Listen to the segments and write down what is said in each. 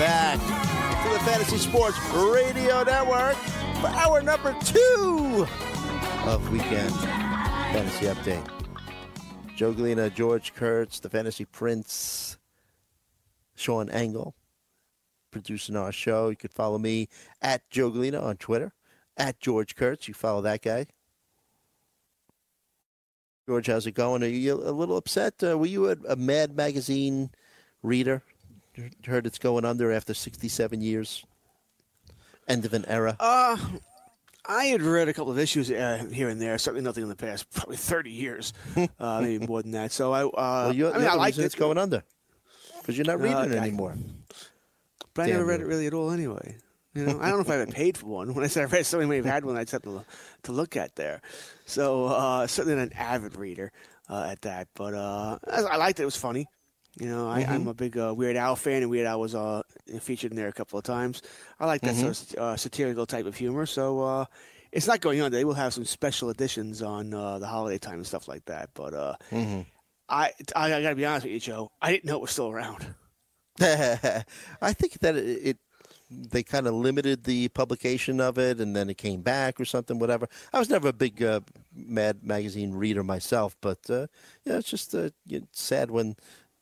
back to the Fantasy Sports Radio Network for hour number two of Weekend Fantasy Update. Joe Galena, George Kurtz, the Fantasy Prince, Sean Engel, producing our show. You could follow me at Joe Galena on Twitter, at George Kurtz. You follow that guy. George, how's it going? Are you a little upset? Uh, were you a, a Mad Magazine reader? Heard it's going under after 67 years. End of an era. Uh, I had read a couple of issues uh, here and there. Certainly nothing in the past probably thirty years, uh, maybe more than that. So I, uh, well, you're, I mean, I reason it, it's going under because you're not reading Uh, it I- anymore. but I never read it really at all anyway. You know, I don't know if I ever paid for one. When I said I read, somebody may have had one. I just had to to look at there. So uh, certainly not an avid reader uh, at that, but uh, I, I liked it. It was funny. You know, I, I'm a big uh, Weird Al fan, and Weird Al was uh, featured in there a couple of times. I like that sort of uh, satirical type of humor. So uh, it's not going on. They will have some special editions on uh, the holiday time and stuff like that. But uh, I, I, I got to be honest with you, Joe. I didn't know it was still around. I think that it, it they kind of limited the publication of it, and then it came back or something. Whatever. I was never a big uh, Mad magazine reader myself, but uh, yeah, it's just uh, it's sad when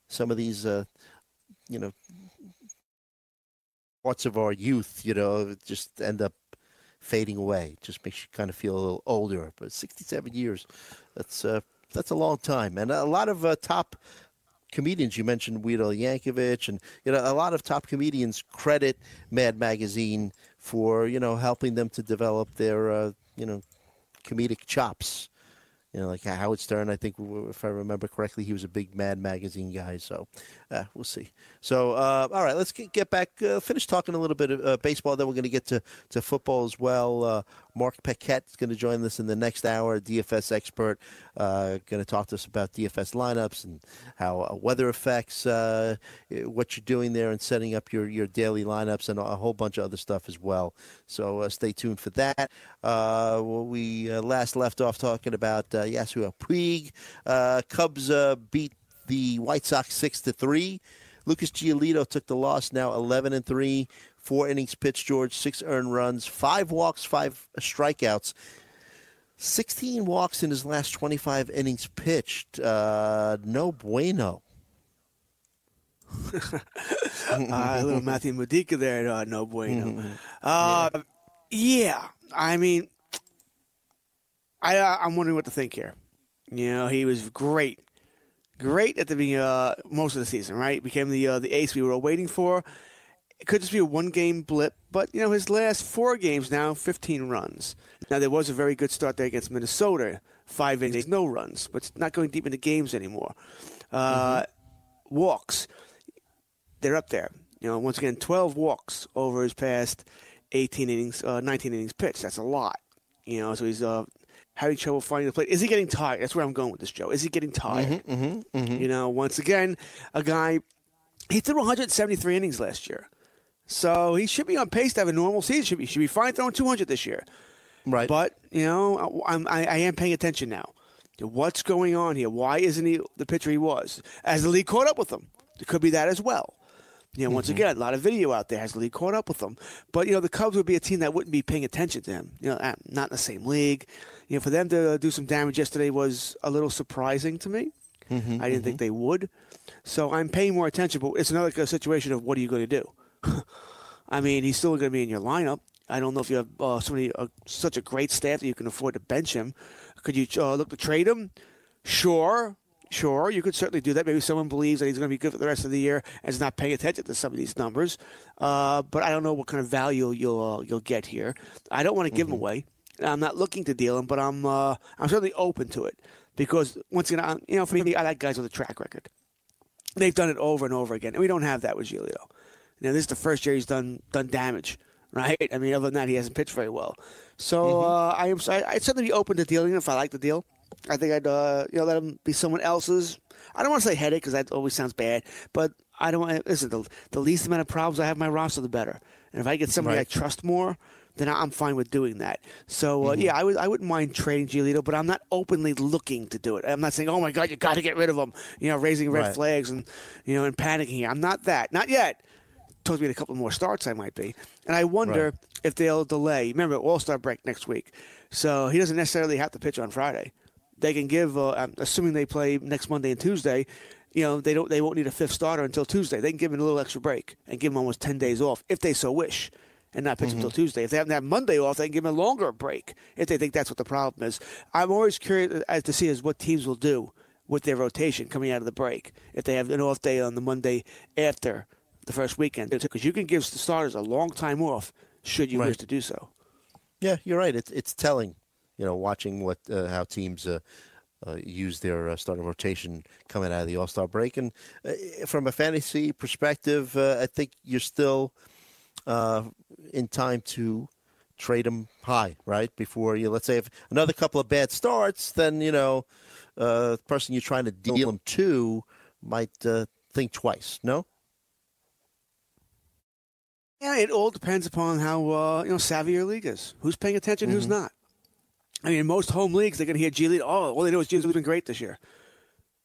some of these, uh, you know, parts of our youth, you know, just end up fading away. It just makes you kind of feel a little older. But 67 years, that's uh, that's a long time, and a lot of uh, top comedians. You mentioned Weird Al Yankovic, and you know a lot of top comedians credit Mad Magazine for you know helping them to develop their uh, you know comedic chops. You know, like Howard Stern, I think, if I remember correctly, he was a big Mad Magazine guy. So uh, we'll see. So, uh, all right, let's get, get back, uh, finish talking a little bit of uh, baseball. Then we're going to get to, to football as well. Uh, Mark Paquette is going to join us in the next hour, DFS expert. Uh, going to talk to us about DFS lineups and how weather affects what you're doing there and setting up your, your daily lineups and a whole bunch of other stuff as well. So stay tuned for that. We last left off talking about uh, Yasiel Puig. Uh, Cubs uh, beat the White Sox six to three. Lucas Giolito took the loss. Now eleven and three, four innings pitched. George six earned runs, five walks, five strikeouts. 16 walks in his last 25 innings pitched. Uh, no bueno. uh, a little Matthew Modica there, uh, no bueno. Uh, yeah. I mean, I uh, I'm wondering what to think here. You know, he was great, great at the beginning, uh, most of the season, right? Became the uh, the ace we were all waiting for. It could just be a one game blip, but you know, his last four games now, 15 runs. Now there was a very good start there against Minnesota, five innings, no runs, but it's not going deep into games anymore. Uh, Walks they're up there. You know, once again, 12 walks over his past 18 innings, uh, 19 innings pitched. That's a lot. You know, so he's uh, having trouble finding the plate. Is he getting tired? That's where I'm going with this, Joe. Is he getting tired? Mm-hmm, mm-hmm, mm-hmm. You know, once again, a guy, he threw 173 innings last year. So he should be on pace to have a normal season. Should be, should be fine throwing 200 this year. Right. But, you know, I'm, I, I am paying attention now. to What's going on here? Why isn't he the pitcher he was? As the league caught up with him. It could be that as well. You know, once again, a lot of video out there has the league caught up with them. But you know, the Cubs would be a team that wouldn't be paying attention to him. You know, not in the same league. You know, for them to do some damage yesterday was a little surprising to me. I didn't think they would. So I'm paying more attention, but it's another situation of what are you going to do? I mean, he's still going to be in your lineup. I don't know if you have uh, somebody uh, such a great staff that you can afford to bench him. Could you uh, look to trade him? Sure, sure. You could certainly do that. Maybe someone believes that he's going to be good for the rest of the year and is not paying attention to some of these numbers. Uh, but I don't know what kind of value you'll uh, you'll get here. I don't want to give him away. I'm not looking to deal him, but I'm uh, I'm certainly open to it because once again, I'm, you know, for me, I like guys with a track record. They've done it over and over again, and we don't have that with. You know, this is the first year he's done done damage, right? I mean, other than that, he hasn't pitched very well. So uh, I am I, I'd certainly be open to dealing if I like the deal. I think I'd uh, you know let him be someone else's. I don't want to say headache because that always sounds bad, but I don't. want Listen, the, the least amount of problems I have in my roster, the better. And if I get somebody Right. I trust more, then I'm fine with doing that. So uh, yeah, I would I wouldn't mind trading Giolito, but I'm not openly looking to do it. I'm not saying, oh my god, you got to get rid of him. You know, raising red Right. flags and you know and panicking. I'm not that. Not yet. Told me in a couple more starts, I might be. And I wonder Right. if they'll delay. Remember, All Star break next week, so he doesn't necessarily have to pitch on Friday. They can give, uh, assuming they play next Monday and Tuesday. You know, they don't. They won't need a fifth starter until Tuesday. They can give him a little extra break and give him almost ten days off if they so wish, and not pitch until Tuesday. If they haven't had Monday off, they can give them a longer break if they think that's what the problem is. I'm always curious as to see as what teams will do with their rotation coming out of the break if they have an off day on the Monday after the first weekend, because you can give the starters a long time off should you Right. wish to do so. Yeah, you're right. It's it's telling. You know, watching what uh, how teams uh, uh, use their uh, starting rotation coming out of the All Star break, and uh, from a fantasy perspective, uh, I think you're still uh, in time to trade them high, right? Before you, let's say, if another couple of bad starts, then you know uh, the person you're trying to deal them to might uh, think twice. No. Yeah, it all depends upon how uh, you know savvy your league is. Who's paying attention, who's not. I mean, in most home leagues, they're going to hear Giolito. Oh, all they know is Giolito's been great this year.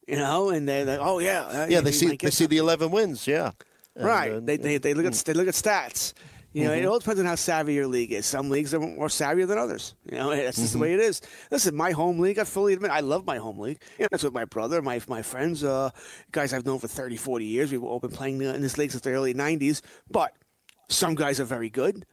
You know, and they're like, oh yeah, uh, Yeah, they see they see the 11 wins. Yeah. And, Right. uh, they, they, they look at they look at stats. You know, it all depends on how savvy your league is. Some leagues are more savvier than others. You know, that's just the way it is. Listen, my home league, I fully admit, I love my home league. You know, that's with my brother, my my friends, uh, guys I've known for 30, 40 years. We've all been playing in this league since the early 90s. But some guys are very good.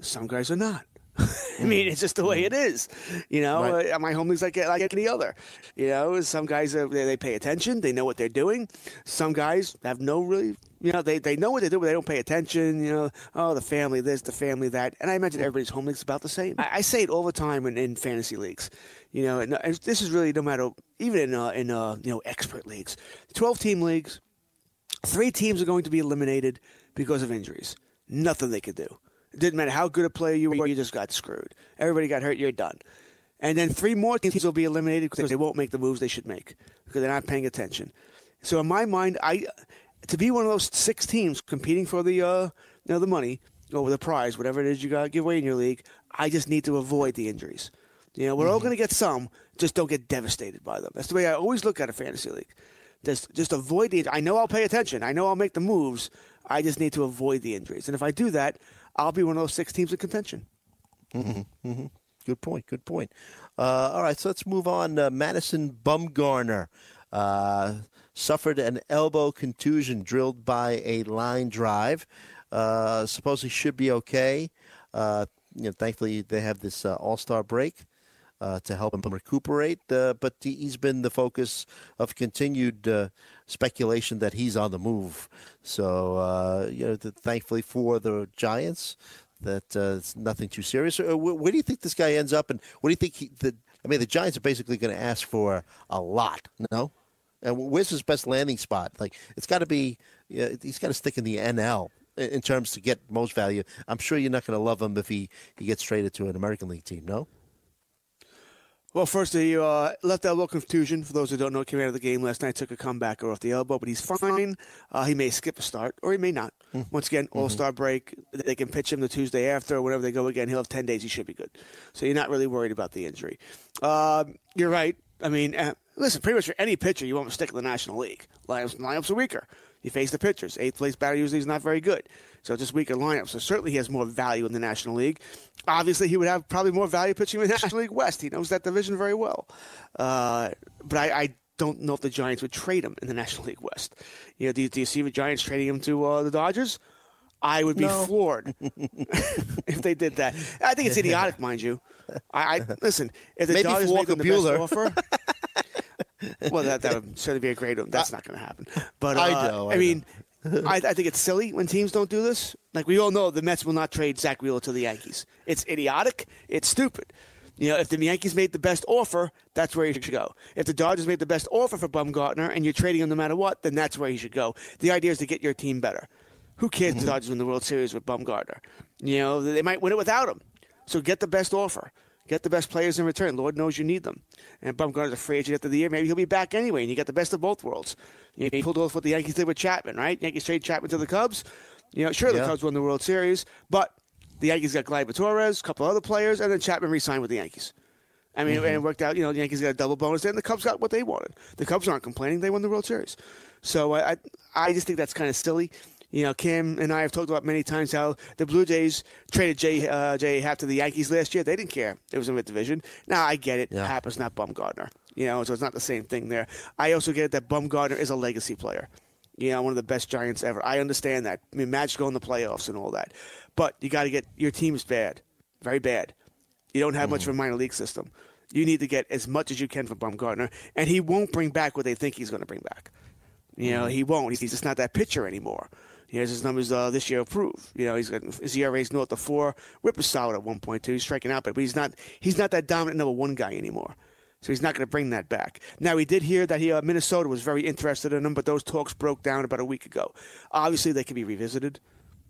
Some guys are not. I mean, it's just the way it is. You know, Right. uh, my home league's like like any other. You know, some guys are, they, they pay attention, they know what they're doing. Some guys have no really, you know, they, they know what they do, but they don't pay attention. You know, oh, the family this, the family that, and I imagine everybody's home league's about the same. I, I say it all the time in, in fantasy leagues. You know, and, and this is really no matter even in uh, in uh, you know expert leagues, twelve team leagues three teams are going to be eliminated because of injuries. Nothing they could do. Didn't matter how good a player you were, you just got screwed. Everybody got hurt, you're done. And then three more teams will be eliminated because they won't make the moves they should make because they're not paying attention. So in my mind, I to be one of those six teams competing for the uh, you know the money or the prize, whatever it is you got to give away in your league, I just need to avoid the injuries. You know, we're all going to get some, just don't get devastated by them. That's the way I always look at a fantasy league. Just just avoid the. I know I'll pay attention. I know I'll make the moves. I just need to avoid the injuries. And if I do that, I'll be one of those six teams in contention. Good point. Good point. Uh, all right, so let's move on. Uh, Madison Bumgarner uh, suffered an elbow contusion drilled by a line drive. Uh, supposedly should be okay. Uh, you know, thankfully they have this uh, All Star break uh, to help him recuperate. Uh, but he- he's been the focus of continued uh, speculation that he's on the move. So uh, you know, th- thankfully for the Giants, that uh, it's nothing too serious. Uh, wh- where do you think this guy ends up, and what do you think? He, the, I mean, the Giants are basically going to ask for a lot, no? And where's his best landing spot? Like, it's got to be. Yeah, he's got to stick in the NL in terms to get most value. I'm sure you're not going to love him if he, he gets traded to an American League team, no? Well, first, the uh, left elbow contusion. For those who don't know, came out of the game last night, took a comeback or off the elbow, but he's fine. Uh, he may skip a start, or he may not. Once again, All Star break. They can pitch him the Tuesday after, or whenever they go again. He'll have ten days. He should be good. So you're not really worried about the injury. Um, you're right. I mean, uh, listen, pretty much for any pitcher, you want to stick in the National League. Lineups, lineups are weaker. You face the pitchers. Eighth place batter usually is not very good. So just weaker lineup. So certainly he has more value in the National League. Obviously, he would have probably more value pitching in the National League West. He knows that division very well. Uh, but I, I don't know if the Giants would trade him in the National League West. You know, do you, do you see the Giants trading him to uh, the Dodgers? I would be No. floored if they did that. I think it's idiotic, mind you. I, I listen. If the Maybe Dodgers make them the best offer, well, that, that would certainly be a great. One. That's not going to happen. But uh, I know, I I mean, I, I think it's silly when teams don't do this. Like we all know, the Mets will not trade Zack Wheeler to the Yankees. It's idiotic. It's stupid. You know, if the Yankees made the best offer, that's where you should go. If the Dodgers made the best offer for Bumgarner and you're trading him no matter what, then that's where you should go. The idea is to get your team better. Who cares if the mm-hmm. Dodgers win the World Series with Bumgarner? You know, they might win it without him. So get the best offer. Get the best players in return. Lord knows you need them. And Bumgarner's a free agent after the year. Maybe he'll be back anyway, and you get the best of both worlds. You pulled off what the Yankees did with Chapman, right? Yankees trade Chapman to the Cubs. You know, sure, the Yeah. Cubs won the World Series, but the Yankees got Gleyber Torres, a couple other players, and then Chapman re-signed with the Yankees. I mean, mm-hmm. and it worked out. You know, the Yankees got a double bonus, and the Cubs got what they wanted. The Cubs aren't complaining; they won the World Series. So I, I, I just think that's kind of silly. You know, Kim and I have talked about many times how the Blue Jays traded Jay uh, Jay Happ to the Yankees last year. They didn't care; it was in mid division. Now I get it. Yeah. Happ is not Bumgarner. You know, so it's not the same thing there. I also get that Bumgarner is a legacy player. You know, one of the best Giants ever. I understand that. I mean, Magic go in the playoffs and all that, but you got to get your team's bad, very bad. You don't have much of a minor league system. You need to get as much as you can from Bumgarner, and he won't bring back what they think he's going to bring back. You know, he won't. He's just not that pitcher anymore. He has his numbers uh, this year prove. You know, he's got his ERA's north of four. Whip is solid at 1.2. He's striking out, but he's not. He's not that dominant number one guy anymore. So he's not going to bring that back. Now, we did hear that he, uh, Minnesota was very interested in him, but those talks broke down about a week ago. Obviously, they can be revisited.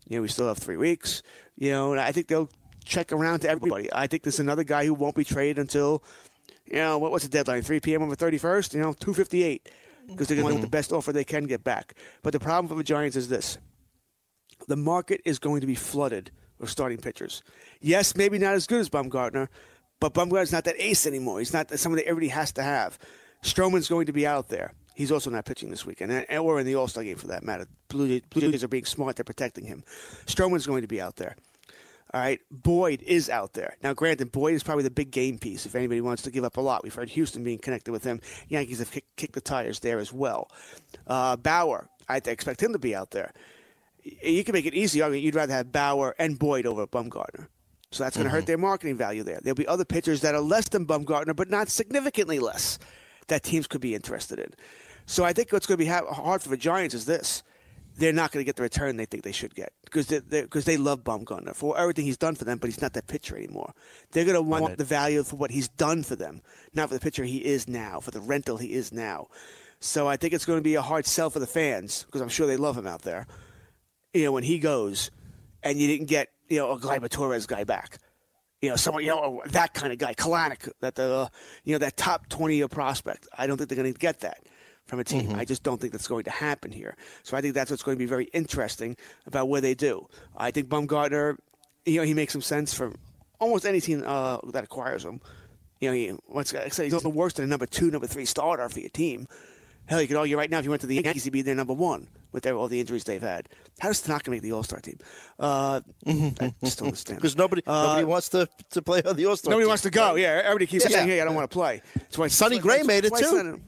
You know, we still have three weeks. You know, and I think they'll check around to everybody. I think there's another guy who won't be traded until, you know, what, what's the deadline? 3 p.m. on the 31st? You know, 258. Because they're going to want the best offer they can get back. But the problem for the Giants is this the market is going to be flooded with starting pitchers. Yes, maybe not as good as Bumgarner, but Bumgarner's not that ace anymore. He's not somebody that everybody has to have. Stroman's going to be out there. He's also not pitching this weekend, or in the All Star game for that matter. Blue Blue Jays are being smart; they're protecting him. Stroman's going to be out there. All right, Boyd is out there now. Granted, Boyd is probably the big game piece. If anybody wants to give up a lot, we've heard Houston being connected with him. Yankees have kick, kicked the tires there as well. Uh, Bauer, I expect him to be out there you can make it easy argument you'd rather have Bauer and Boyd over Bumgarner. So that's going to hurt mm-hmm. their marketing value there. There'll be other pitchers that are less than Bumgarner, but not significantly less, that teams could be interested in. So I think what's going to be ha- hard for the Giants is this. They're not going to get the return they think they should get because they, because they love Bumgarner for everything he's done for them, but he's not that pitcher anymore. They're going to want the value for what he's done for them, not for the pitcher he is now, for the rental he is now. So I think it's going to be a hard sell for the fans because I'm sure they love him out there you know, when he goes and you didn't get, you know, a Gleyber Torres guy back. You know, someone, you know, that kind of guy, Kalanick, that the, you know, that top 20 year prospect. I don't think they're going to get that from a team. I just don't think that's going to happen here. So I think that's what's going to be very interesting about where they do. I think Bumgarner, you know, he makes some sense for almost any team uh, that acquires him. You know, he, what's he's not the worst than a number two, number three starter for your team. Hell, you could argue right now if you went to the Yankees, he'd be their number one with their, all the injuries they've had. How does Tanaka make the All Star team? Uh, I just don't understand. because nobody nobody wants to to play on the All Star. Nobody wants to go. Yeah, everybody keeps Yeah. saying, "Hey, I don't want to play." That's why Sonny Gray made it that's why it's too.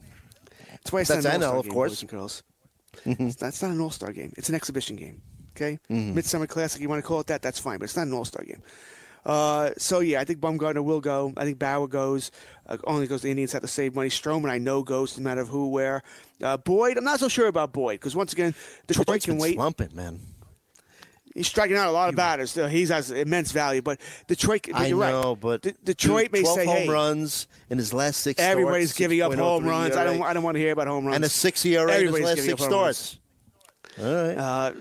That's why That's NL, of game, course. boys and girls. That's not an All Star game. It's an exhibition game. Okay, Mm-hmm. Midsummer Classic. You want to call it that? That's fine, but it's not an All Star game. Uh, so yeah, I think Bumgarner will go. I think Bauer goes. Uh, only goes the Indians have to save money. Stroman, I know goes. No matter who, where. Uh, Boyd, I'm not so sure about Boyd because once again, Detroit Detroit's can wait. slumping, man. He's striking out a lot of batters. So he has immense value, but Detroit. I right. know, but De- Detroit dude, may 12 say, home "Hey, runs in his last six. everybody's starts, giving up home runs. I don't. I don't want to hear about home runs." and a six ERA in his last six up home runs. starts. All right. Uh,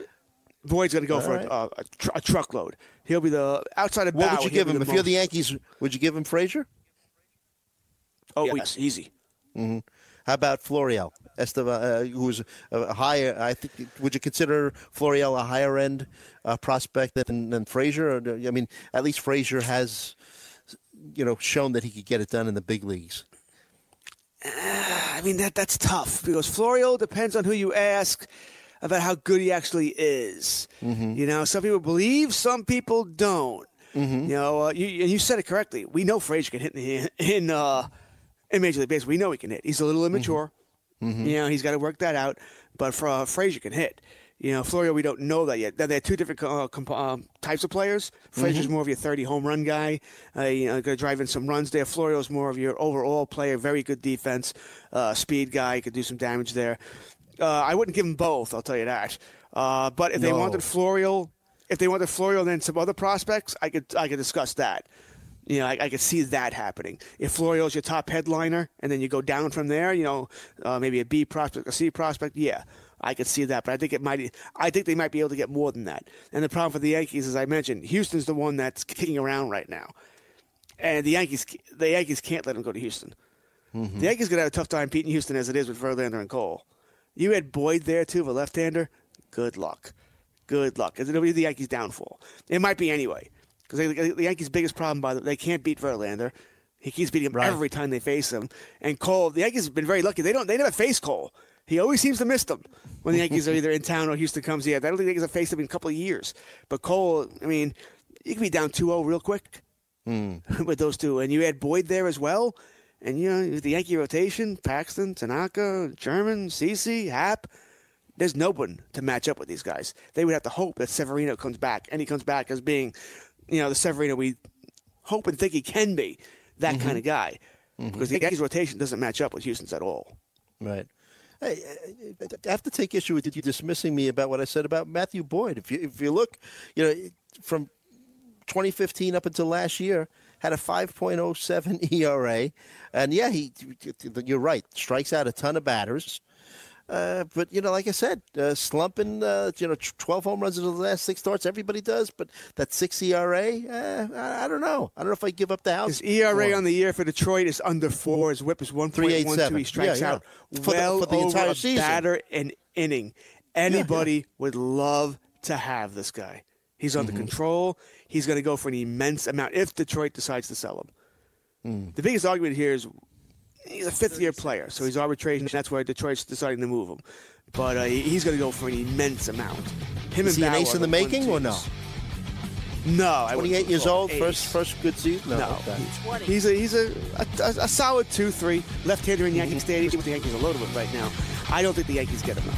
Boyd's going to go for right. a, a, a, tr- a truckload. He'll be the outside of what Bauer, would you give him if you're the Yankees? Would you give him Frazier? Oh yes, easy. How about Florial? Estevan, uh, who's a higher, I think. Would you consider Florial a higher end uh, prospect than than Frazier? Or, I mean, at least Frazier has, you know, shown that he could get it done in the big leagues. I mean that that's tough because Florio depends on who you ask. About how good he actually is. You know, some people believe, some people don't. You know, uh, you, and you said it correctly. We know Frazier can hit in in, uh, in Major League Baseball. We know he can hit. He's a little immature. You know, he's got to work that out. But for uh, Frazier can hit. You know, Florio, we don't know that yet. They're, two different uh, comp- um, types of players. Frazier's more of your 30 home run guy, uh, you know, going to drive in some runs there. Florio's more of your overall player, very good defense, uh, speed guy, could do some damage there. Uh, I wouldn't give them both, I'll tell you that. Uh, but if they wanted Florio, if they wanted Florio and then some other prospects, I could I could discuss that. You know, I, I could see that happening. If Florio's your top headliner, and then you go down from there, you know, uh, maybe a B prospect, a C prospect, yeah, I could see that. But I think it might. I think they might be able to get more than that. And the problem for the Yankees, as I mentioned, Houston's the one that's kicking around right now, and the Yankees, the Yankees can't let them go to Houston. The Yankees gonna have a tough time beating Houston as it is with Verlander and Cole. You had Boyd there too, the left-hander. Good luck. Good luck. Is It'll be the Yankees' downfall. It might be anyway, because the Yankees' biggest problem by the they can't beat Verlander. He keeps beating him Right. every time they face him. And Cole, the Yankees have been very lucky. They don't. They never face Cole. He always seems to miss them when the Yankees are either in town or Houston comes here. I don't think the Yankees have faced him in a couple of years. But Cole, I mean, you can be down 2-0 real quick hmm. with those two. And you had Boyd there as well. And, you know, the Yankee rotation, Paxton, Tanaka, German, CC, Happ, there's no one to match up with these guys. They would have to hope that Severino comes back. And he comes back as being, you know, the Severino we hope and think he can be, that mm-hmm. kind of guy. Mm-hmm. Because the Yankees rotation doesn't match up with Houston's at all. Right. Hey, I- I have to take issue with you dismissing me about what I said about Matthew Boyd. If you if you look, you know, from 2015 up until last year, had a 5.07 ERA, and yeah, he. You're right. Strikes out a ton of batters. Uh, but you know, like I said, uh, slumping. Uh, you know, twelve home runs in the last six starts. Everybody does, but that six ERA. Uh, I, I don't know. I don't know if I give up the house. His ERA on the year for Detroit is under four. His whip is 1.12. He strikes Yeah, yeah. out For the- well for the over entire a season. batter an inning. Anybody would love to have this guy. He's under Mm-hmm. control. He's going to go for an immense amount if Detroit decides to sell him. Mm. The biggest argument here is he's a fifth year player, so he's arbitration. That's why Detroit's deciding to move him. But uh, he's going to go for an immense amount. Him Is and he an ace in the making or no? No, I 28 years old, ace. first first good season. No, okay. he's a he's a, a, a solid two three left-hander in Yankee Stadium. With the Yankees are loaded with right now. I don't think the Yankees get him.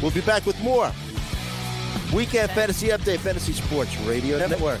We'll be back with more weekend fantasy update, fantasy sports radio network.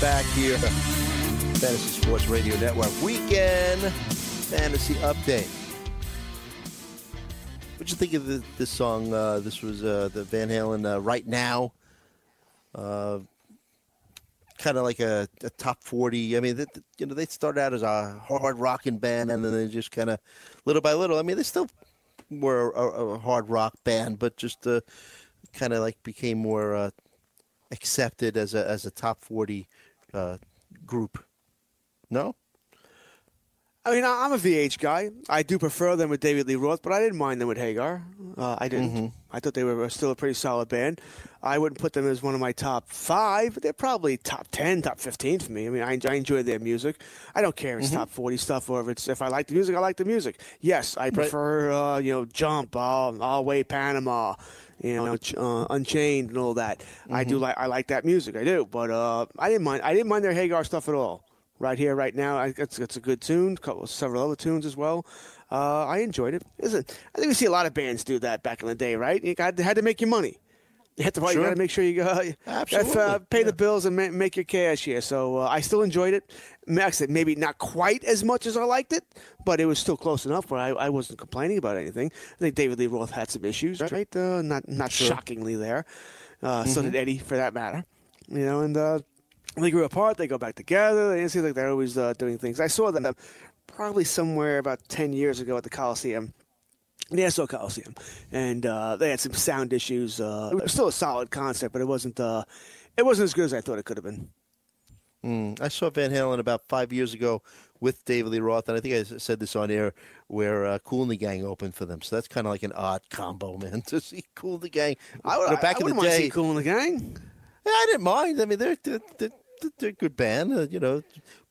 Back here. Fantasy Sports Radio Network weekend fantasy update. What'd you think of the, this song? Uh, this was uh, the Van Halen uh, "Right Now." Uh, kind of like a, a top forty. I mean, th th- you know, they started out as a hard rocking band, and then they just kind of little by little. I mean, they still were a, a hard rock band, but just uh, kind of like became more uh, accepted as a as a top forty uh, group. No, I mean, I'm a VH guy. I do prefer them with David Lee Roth, but I didn't mind them with Hagar. Uh, I didn't. I thought they were still a pretty solid band. I wouldn't put them as one of my top five. but They're probably top ten, top fifteen for me. I mean, I, I enjoy their music. I don't care if it's top forty stuff or if it's if I like the music, I like the music. Yes, I prefer uh, you know Jump, All, All Way Panama, you know uh, Unchained and all that. I do like I like that music. I do, but uh, I didn't mind. I didn't mind their Hagar stuff at all. right here, right now. I, it's, it's a good tune. Couple, several other tunes as well. Uh, I enjoyed it. Listen, I think we see a lot of bands do that back in the day, right? You got, had to make your money. To, you Sure. got to make sure you go, gotta, Absolutely, uh, pay the bills and ma- make your cash here. So uh, I still enjoyed it. Max said maybe not quite as much as I liked it, but it was still close enough where I, I wasn't complaining about anything. I think David Lee Roth had some issues, right? Uh, not not shockingly there. Uh, So Mm-hmm. did Eddie, for that matter. You know, and uh, they grew apart. They go back together. It seems like they're always uh, doing things. I saw them probably somewhere about ten years ago at the Coliseum. The Nassau Coliseum, and uh, they had some sound issues. Uh, it was still a solid concert, but it wasn't. Uh, it wasn't as good as I thought it could have been. Mm, I saw Van Halen about five years ago with David Lee Roth, and I think I said this on air, where uh, Kool and the Gang opened for them. So that's kind of like an odd combo, man, to see Kool and the Gang. I would, You know, back I in wouldn't the day, Kool in the Gang. Yeah, I didn't mind. I mean, they're they're, they're, they're a good band, uh, you know,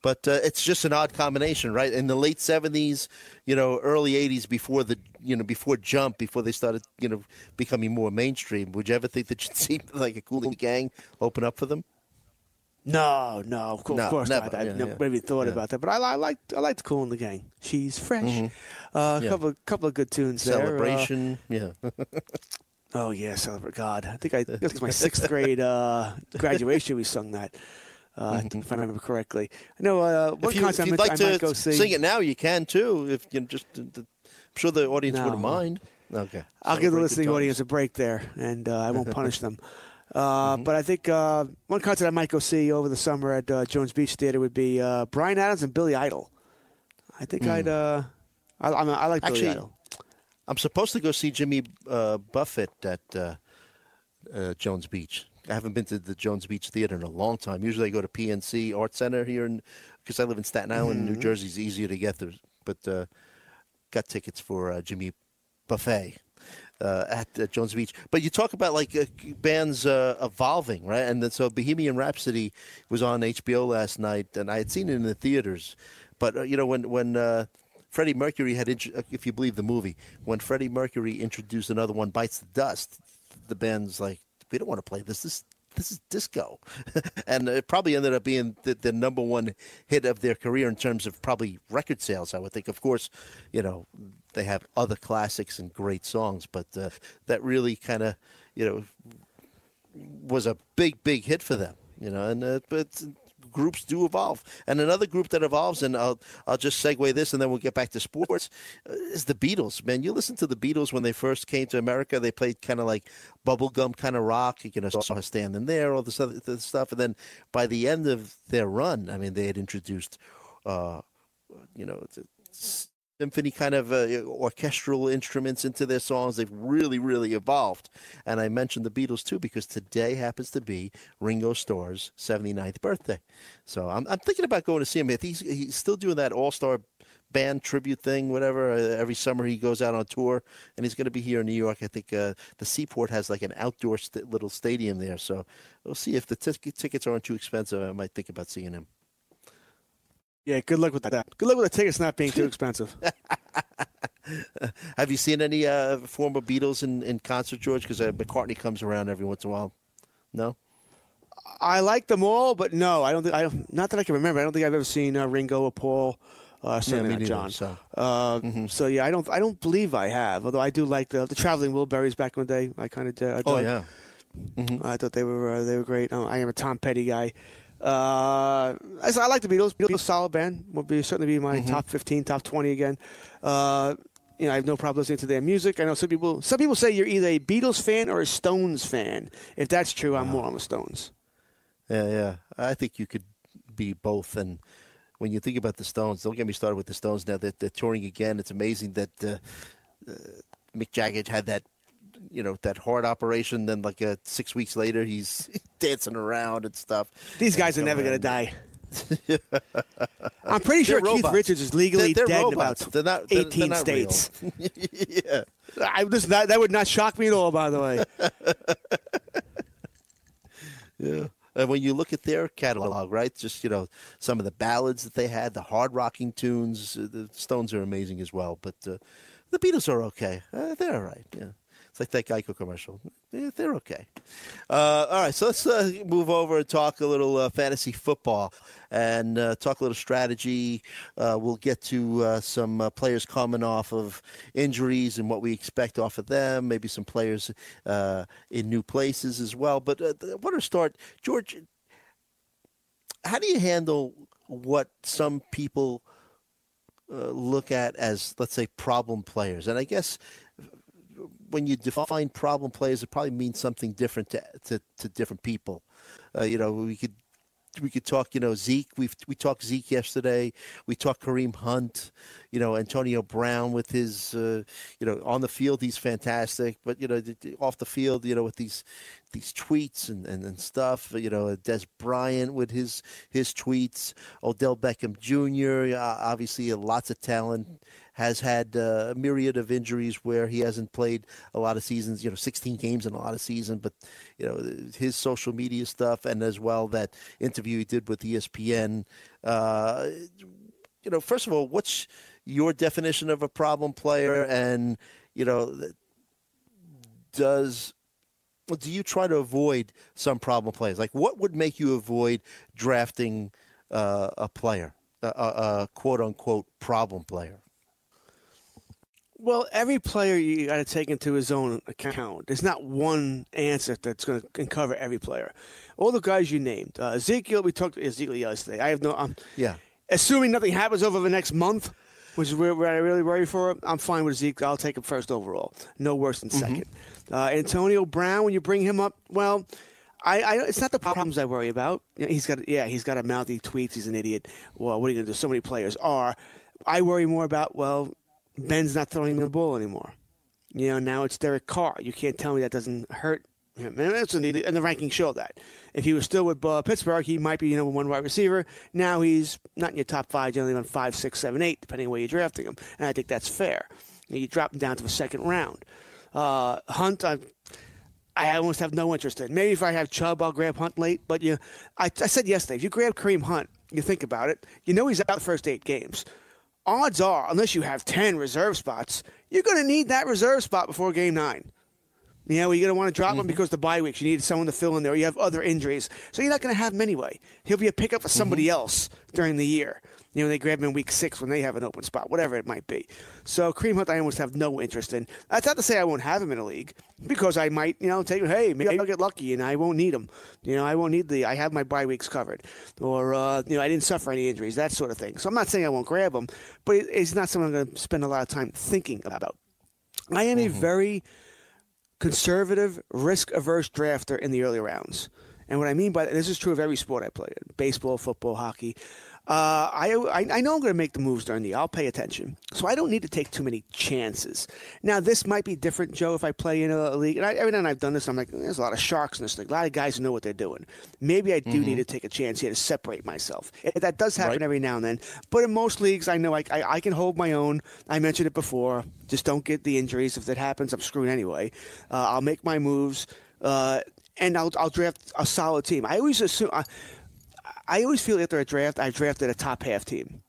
but uh, it's just an odd combination, right? In the late '70s, you know, early '80s, before the you know before Jump, before they started, you know, becoming more mainstream. Would you ever think that you'd see like a Kool the Gang open up for them? No, no, of course, No, of course never. not. I Yeah, never yeah. even thought Yeah. about that, but I, I like I liked Kool in the Gang. She's fresh. Uh, a Mm-hmm. Couple couple of good tunes there. Uh, Celebration, yeah. oh yeah, celebrate God. I think I, I think it's my sixth grade uh, graduation. We sung that. Uh, If I remember correctly, I know uh, one Mm-hmm. if, you, concert if you'd might- like I to sing it now, you can too. If you know, just, uh, I'm sure the audience No. wouldn't mind. Okay, I'll give the listening audience a break there, and uh, I won't punish them. Uh, Mm-hmm. But I think uh, one concert I might go see over the summer at uh, Jones Beach Theater would be uh, Bryan Adams and Billy Idol. I think I'd. Uh, I, I, I like Billy Mm. Idol. I'm supposed to go see Jimmy uh, Buffett at uh, uh, Jones Beach. I haven't been to the Jones Beach Theater in a long time. Usually I go to PNC Art Center here, because I live in Staten Island. Mm-hmm. New Jersey's easier to get there. But uh, got tickets for uh, Jimmy Buffett uh, at uh, Jones Beach. But you talk about like uh, bands uh, evolving, right? And then, so Bohemian Rhapsody was on HBO last night, and I had seen it in the theaters. But uh, you know when when Freddie Mercury had, int- if you believe the movie, when Freddie Mercury introduced another one, bites the dust, the band's like, we don't want to play this. This this is disco, and it probably ended up being the, the number one hit of their career in terms of probably record sales. I would think. Of course, you know they have other classics and great songs, but uh, that really kind of you know was a big big hit for them. You know, and uh, but groups do evolve. And another group that evolves, and I'll I'll just segue this, and then we'll get back to sports. uh, Is the Beatles? Man, you listen to the Beatles when they first came to America. They played kind of like bubblegum kind of rock. You know, saw her standing there, all this other this stuff, and then by the end of their run, I mean, they had introduced, uh, you know. Symphony kind of uh, orchestral instruments into their songs. They've really, really evolved. And I mentioned the Beatles too because today happens to be Ringo Starr's 79th birthday. So I'm, I'm thinking about going to see him. He's, he's still doing that all star band tribute thing, whatever. Uh, every summer he goes out on tour, and he's going to be here in New York. I think uh, the Seaport has like an outdoor st- little stadium there. So we'll see if the tic- tickets aren't too expensive. I might think about seeing him. Yeah, good luck with that. Good luck with the tickets not being too expensive. Have you seen any uh, former Beatles in, in concert, George? Because uh, McCartney comes around every once in a while. No. I like them all, but no, I don't think I don't, that I can remember. I don't think I've ever seen uh, Ringo or Paul. Uh, certainly not John. so. Uh, so yeah, I don't. I don't believe I have. Although I do like the the traveling Wilburys back in the day. I kind of. Uh, Oh dug. yeah. I thought they were uh, they were great. Uh, I am a Tom Petty guy. Uh, I, I like the Beatles. Beatles solid band. Would be certainly be my top fifteen, top twenty again. Uh, you know, I have no problem listening to their music. I know some people. Some people say you're either a Beatles fan or a Stones fan. If that's true, I'm more on the Stones. Yeah, yeah. I think you could be both. And when you think about the Stones, don't get me started with the Stones now that they're touring again. It's amazing that uh, uh, Mick Jagger had that, you know, that heart operation. Then like uh, six weeks later, he's dancing around and stuff. These And guys are never going to die. I'm pretty sure Keith. Richards is legally They're- they're dead robots. in about not- they're- 18 they're states. yeah. I, this, that, that would not shock me at all, by the way. Yeah. And when you look at their catalog, right, just you know some of the ballads that they had, the hard rocking tunes, uh, the Stones are amazing as well. But uh, the Beatles are okay. Uh, they're all right. Yeah. It's like that Geico commercial. Eh, they're okay. Uh, all right, so let's uh, move over and talk a little uh, fantasy football and uh, talk a little strategy. Uh, we'll get to uh, some players coming off of injuries and what we expect off of them. Maybe some players in new places as well. But I want to start, George. How do you handle what some people uh, look at as, let's say, problem players? And I guess when you define problem players, it probably means something different to to, to different people. Uh, you know, we could we could talk. You know, Zeke. We we talked Zeke yesterday. We talked Kareem Hunt. You know, Antonio Brown with his. Uh, you know, on the field he's fantastic, but you know, off the field, you know, with these these tweets and, and, and stuff. You know, Dez Bryant with his his tweets. Odell Beckham Jr. uh, Obviously, lots of talent has had uh, a myriad of injuries where he hasn't played a lot of seasons, you know, 16 games in a lot of seasons, but, you know, his social media stuff and as well that interview he did with ESPN. Uh, you know, first of all, what's your definition of a problem player? And, you know, does do you try to avoid some problem players? Like, what would make you avoid drafting uh, a player, a, a, a quote unquote problem player? Well, every player you got to take into his own account. There's not one answer that's going to cover every player. All the guys you named, uh, Ezekiel, we talked to Ezekiel yesterday. I have no, um, Yeah. assuming nothing happens over the next month, which is where, where I really worry for. I'm fine with Zeke. I'll take him first overall. No worse than 2nd Uh, Antonio Brown, when you bring him up, well, I, I it's not the problems I worry about. He's got yeah, he's got a mouth. He tweets. He's an idiot. Well, what are you gonna do? So many players are. I worry more about well, Ben's not throwing the ball anymore. You know, now it's Derek Carr. You can't tell me that doesn't hurt him. And, and the rankings show that. If he was still with uh, Pittsburgh, he might be, you know, one wide receiver. Now he's not in your top five, generally on five, six, seven, eight, depending on where you're drafting him. And I think that's fair. You, you drop him down to the second round. Uh, Hunt, I, I almost have no interest in. Maybe if I have Chubb, I'll grab Hunt late. But you, I, I said yesterday, if you grab Kareem Hunt, you think about it, you know he's out the first eight games. Odds are, unless you have 10 reserve spots, you're going to need that reserve spot before game nine. You know, you're going to want to drop him mm-hmm. because the bye weeks, you need someone to fill in there. You have other injuries. So you're not going to have him anyway. He'll be a pickup for somebody mm-hmm. else during the year. You know, they grab him in week six when they have an open spot, whatever it might be. So Kareem Hunt, I almost have no interest in. That's not to say I won't have him in a league because I might, you know, take, hey, maybe I'll get lucky and I won't need him. You know, I won't need the, I have my bye weeks covered. Or, uh, you know, I didn't suffer any injuries, that sort of thing. So I'm not saying I won't grab him, but it's not something I'm going to spend a lot of time thinking about. I am a very conservative, risk averse drafter in the early rounds. And what I mean by that, this is true of every sport I play baseball, football, hockey. Uh, I, I I know I'm going to make the moves during the year. I'll pay attention, so I don't need to take too many chances. Now this might be different, Joe, if I play in a, league. And I, every time I've done this, I'm like, there's a lot of sharks in this league. A lot of guys know what they're doing. Maybe I do need to take a chance here to separate myself. Eh, That does happen Right. every now and then. But in most leagues, I know I, I I can hold my own. I mentioned it before. Just don't get the injuries. If that happens, I'm screwed anyway. Uh, I'll make my moves. Uh, and I'll, I'll draft a solid team. I always assume, I, I always feel after a draft, I've drafted a top half team.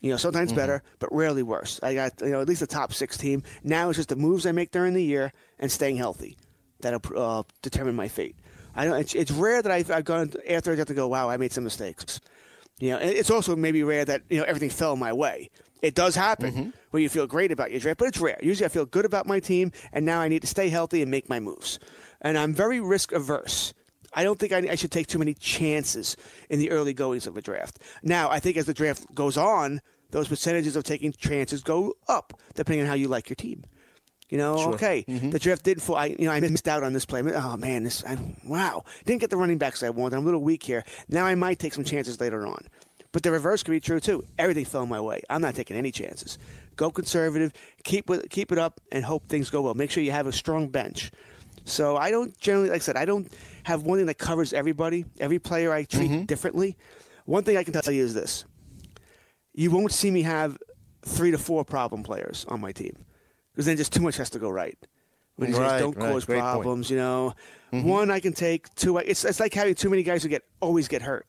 You know, sometimes better, but rarely worse. I got you know at least a top six team. Now it's just the moves I make during the year and staying healthy that'll uh, determine my fate. I don't. It's, it's rare that I've, I've gone after I have to go. Wow, I made some mistakes. You know, and it's also maybe rare that you know everything fell my way. It does happen where you feel great about your draft, but it's rare. Usually, I feel good about my team, and now I need to stay healthy and make my moves. And I'm very risk averse. I don't think I, I should take too many chances in the early goings of a draft. Now, I think as the draft goes on, those percentages of taking chances go up, depending on how you like your team. You know, okay, mm-hmm. the draft didn't fall. I, you know, I missed out on this play. Oh man, this I, wow, didn't get the running backs I wanted. I'm a little weak here. Now I might take some chances later on, but the reverse could be true too. Everything fell my way. I'm not taking any chances. Go conservative, keep with, keep it up, and hope things go well. Make sure you have a strong bench. So I don't generally, like I said, I don't have one thing that covers everybody. Every player I treat differently. One thing I can tell you is this: you won't see me have three to four problem players on my team because then just too much has to go right. When guys Right, don't right. cause Great point. Mm-hmm. problems, you know. One I can take. Two, it's it's like having too many guys who get always get hurt.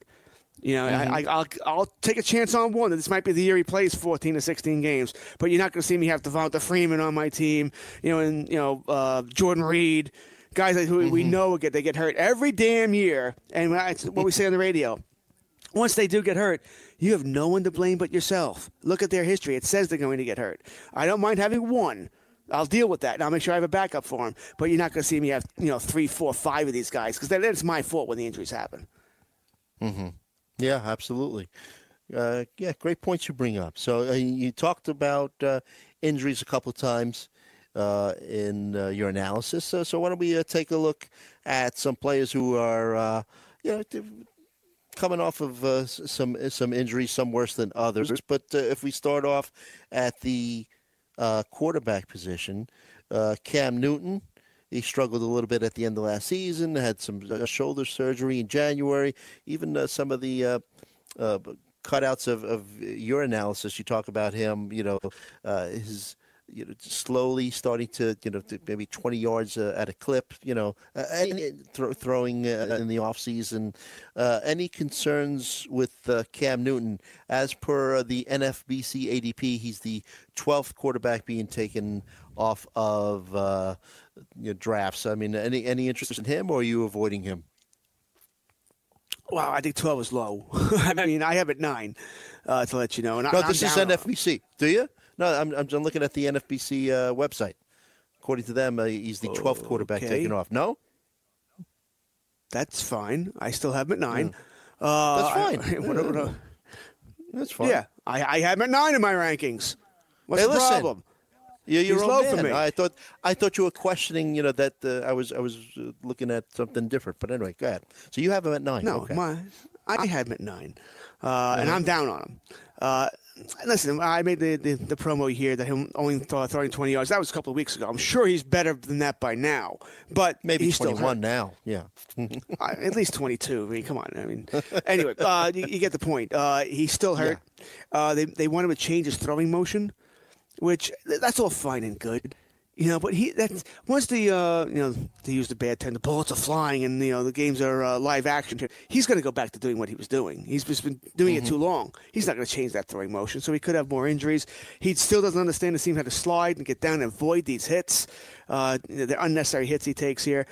You know, Mm-hmm. I, I, I'll I'll take a chance on one. that This might be the year he plays 14 to 16 games, but you're not going to see me have Devonta Freeman on my team. You know, and you know uh, Jordan Reed, guys who Mm-hmm. we know get they get hurt every damn year. And that's what we say on the radio. Once they do get hurt, you have no one to blame but yourself. Look at their history; it says they're going to get hurt. I don't mind having one. I'll deal with that, and I'll make sure I have a backup for him. But you're not going to see me have you know three, four, five of these guys because then it's my fault when the injuries happen. Mm-hmm. Yeah, absolutely. Uh, yeah, great points you bring up. So uh, you talked about uh, injuries a couple of times in uh, your analysis. Uh, so why don't we uh, take a look at some players who are, uh, you know, coming off of uh, some some injuries, some worse than others. But uh, if we start off at the uh, quarterback position, uh, Cam Newton. He struggled a little bit at the end of last season. Had some uh, shoulder surgery in January. Even uh, some of the uh, uh, cutouts of, of your analysis, you talk about him. You know, uh, his you know slowly starting to you know to maybe 20 yards uh, at a clip. You know, uh, any, thro- throwing uh, in the off season. Uh, any concerns with uh, Cam Newton? As per the NFBC ADP, he's the 12th quarterback being taken off of uh, you know, drafts. I mean, any any interest in him, or are you avoiding him? Wow, I think 12 is low. I mean, I have it nine uh, to let you know. And No, I, this I'm is down- NFBC. Do you? No, I'm, I'm looking at the NFBC uh, website. According to them, uh, he's the 12th quarterback Okay. taken off. No, That's fine. I still have him at nine. Uh, That's fine. I- what- what- what- that's fine. yeah, I, I have him at nine in my rankings. What's Hey, the listen. problem? You're your He's own low man. for me. I thought I thought you were questioning. You know that uh, I was I was uh, looking at something different. But anyway, go ahead. So you have him at nine. No, okay. my I had him at nine, uh, and I'm down on him. Uh, listen, I made the, the, the promo here that him only th- throwing 20 yards. That was a couple of weeks ago. I'm sure he's better than that by now, but Maybe he's still 21 hurt. now. Yeah. Uh, at least 22. I mean, come on. I mean, anyway, uh, you, you get the point. Uh, he's still hurt. Uh, they they want him to change his throwing motion, which that's all fine and good, you know. But he that's once the uh, you know they use the bad term, the bullets are flying and you know the games are uh, live action. He's going to go back to doing what he was doing. He's just been doing it too long. He's not going to change that throwing motion, so he could have more injuries. He still doesn't understand the team how to slide and get down and avoid these hits. Uh, the unnecessary hits he takes here.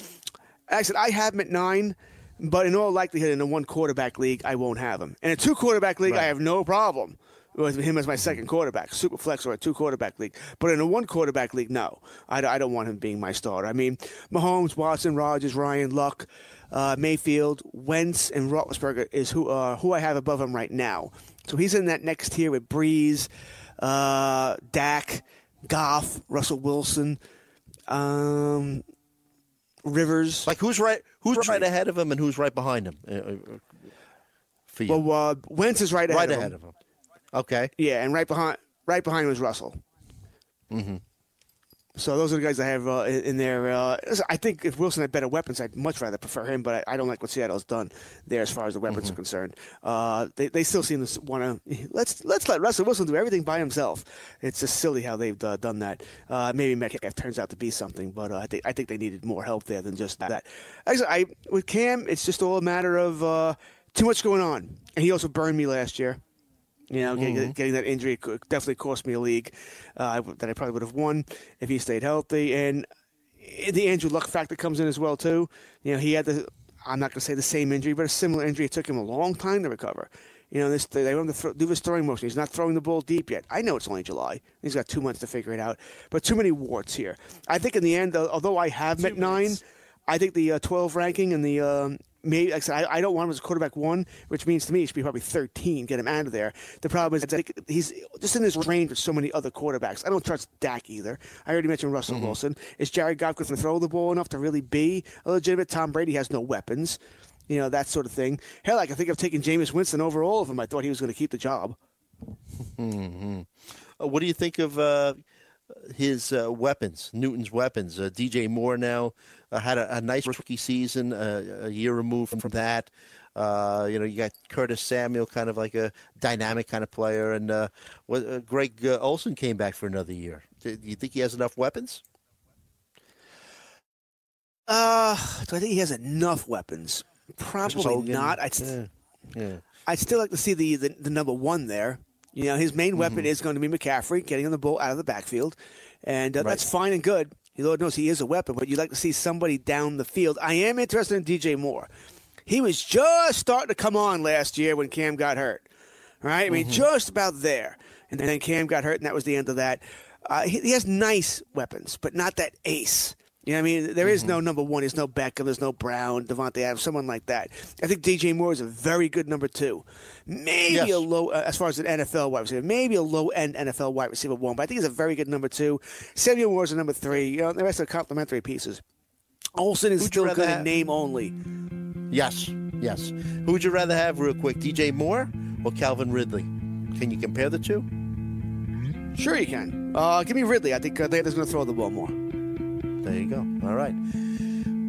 Actually, I have him at nine, but in all likelihood, in a one quarterback league, I won't have him. In a two quarterback league, I have no problem with him as my second quarterback, super flex or a two quarterback league. But in a one quarterback league, no, I, I don't want him being my starter. I mean, Mahomes, Watson, Rodgers, Ryan, Luck, uh, Mayfield, Wentz, and Roethlisberger is who uh, who I have above him right now. So he's in that next tier with Brees, uh, Dak, Goff, Russell Wilson. Um, Rivers. Like who's right? Who's right ahead of him and who's right behind him? Uh, uh, for you, Well, uh, Wentz is right ahead, right of, ahead him. of him. Okay. Yeah, and right behind, right behind was Russell. Mm-hmm. So those are the guys I have uh, in in there. Uh, I think if Wilson had better weapons, I'd much rather prefer him. But I, I don't like what Seattle's done there as far as the weapons are concerned. Uh, they, they still seem to want to let's let's let Russell Wilson do everything by himself. It's just silly how they've uh, done that. Uh, maybe Metcalf turns out to be something, but uh, I think I think they needed more help there than just that. Actually, I with Cam, it's just all a matter of uh, too much going on, and he also burned me last year. You know, getting, getting that injury definitely cost me a league uh, that I probably would have won if he stayed healthy. And the Andrew Luck factor comes in as well too. You know, he had the I'm not going to say the same injury, but a similar injury. It took him a long time to recover. You know, this they want him to throw, do his throwing motion. He's not throwing the ball deep yet. I know it's only July. He's got two months to figure it out, but too many warts here. I think in the end, although I have met at nine, I think the uh, 12 ranking and the um, maybe like I, said, I, I don't want him as a quarterback one, which means to me he should be probably 13. Get him out of there. The problem is think he's just in this range with so many other quarterbacks. I don't trust Dak either. I already mentioned Russell Wilson. Is Jared Goff going to throw the ball enough to really be a legitimate? Tom Brady has no weapons. You know that sort of thing. Hell, like I think I've taken Jameis Winston over all of them. I thought he was going to keep the job. Uh, what do you think of uh, his uh, weapons, Newton's weapons? Uh, DJ Moore now uh, had a, a nice rookie season, uh, a year removed from that. Uh, you know, you got Curtis Samuel, kind of like a dynamic kind of player, and uh, uh, Greg uh, Olsen came back for another year. Do you think he has enough weapons? Uh, do I think he has enough weapons? Probably not. I, Yeah. Yeah. I'd still like to see the, the, the number one there. You know, his main Mm-hmm. weapon is going to be McCaffrey, getting him the ball out of the backfield. And uh, that's fine and good. Lord knows he is a weapon, but you'd like to see somebody down the field. I am interested in DJ Moore. He was just starting to come on last year when Cam got hurt. Right? I mean, Mm-hmm. just about there. And then Cam got hurt, and that was the end of that. Uh, he, he has nice weapons, but not that ace. You know what I mean? There is no Mm-hmm. number one. There's no Beckham. There's no Brown, Davante Adams, someone like that. I think DJ Moore is a very good number two. Maybe Yes. a low, uh, as far as an NFL wide receiver, maybe a low end NFL wide receiver one, but I think he's a very good number two. Samuel Moore's a number three. You know, the rest are complementary pieces. Olsen is Who'd still rather good in name only. Yes, yes. Who would you rather have, real quick, DJ Moore or Calvin Ridley? Can you compare the two? Sure, you can. Uh, give me Ridley. I think uh, they're just going to throw the ball more. There you go. All right.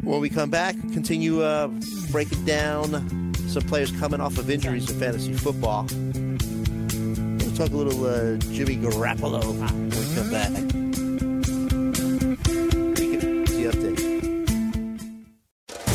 When we come back, continue uh, breaking down some players coming off of injuries in fantasy football. We'll talk a little uh, Jimmy Garoppolo when we come back.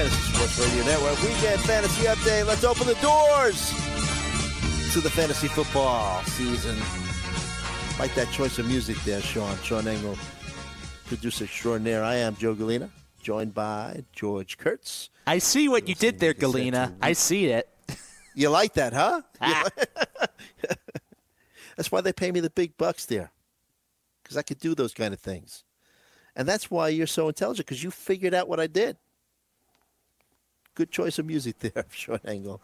Fantasy Sports Radio Network Weekend Fantasy Update. Let's open the doors to the fantasy football season. Like that choice of music there, Sean. Sean Engel, producer extraordinaire. I am Joe Galena, joined by George Kurtz. I see what you did there, Galena. I see it. You like that, huh? Ah. That's why they pay me the big bucks there, because I could do those kind of things. And that's why you're so intelligent, because you figured out what I did. Good choice of music there, Sean Angle.